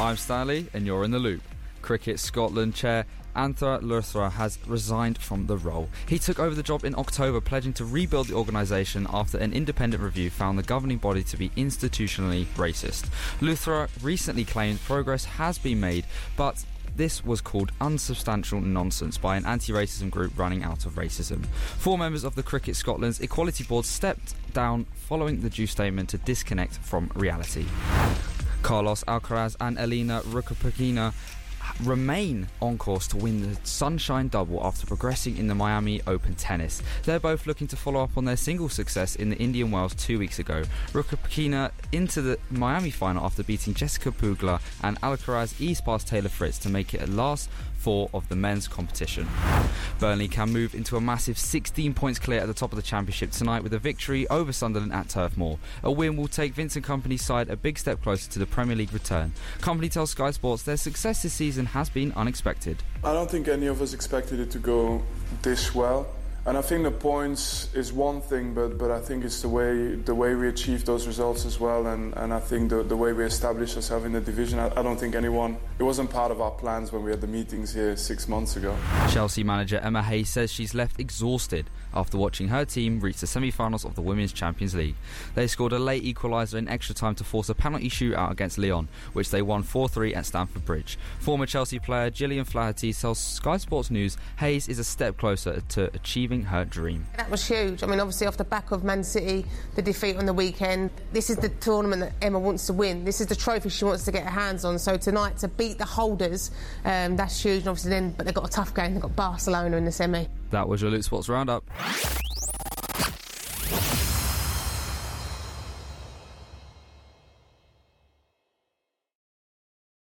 I'm Stanley, and you're in the loop. Cricket Scotland chair Anjan Luthra has resigned from the role. He took over the job in October, pledging to rebuild the organisation after an independent review found the governing body to be institutionally racist. Luthra recently claimed progress has been made, but this was called unsubstantial nonsense by an anti racism group running out of racism. Four members of the Cricket Scotland's Equality Board stepped down following the due statement to disconnect from reality. Carlos Alcaraz and Elena Rybakina remain on course to win the Sunshine Double after progressing in the Miami Open tennis. They're both looking to follow up on their single success in the Indian Wells two weeks ago. Rybakina into the Miami final after beating Jessica Pegula and Alcaraz eased past Taylor Fritz to make it a last four of the men's competition. Burnley can move into a massive 16 points clear at the top of the championship tonight with a victory over Sunderland at Turf Moor. A win will take Vincent Kompany's side a big step closer to the Premier League return. Kompany tells Sky Sports their success this season has been unexpected. I don't think any of us expected it to go this well. And I think the points is one thing, but, but I think it's the way the way we achieve those results as well, and, and I think the, the way we establish ourselves in the division. I, I don't think anyone it wasn't part of our plans when we had the meetings here six months ago. Chelsea manager Emma Hayes says she's left exhausted after watching her team reach the semi-finals of the Women's Champions League. They scored a late equaliser in extra time to force a penalty shootout against Lyon, which they won 4-3 at Stamford Bridge. Former Chelsea player Gillian Flaherty tells Sky Sports News Hayes is a step closer to achieving her dream. That was huge. I mean, obviously, off the back of Man City, the defeat on the weekend, this is the tournament that Emma wants to win. This is the trophy she wants to get her hands on. So tonight, to beat the holders, um, that's huge. And obviously, then, but they've got a tough game. They've got Barcelona in the semi. That was your Loop Sports Roundup.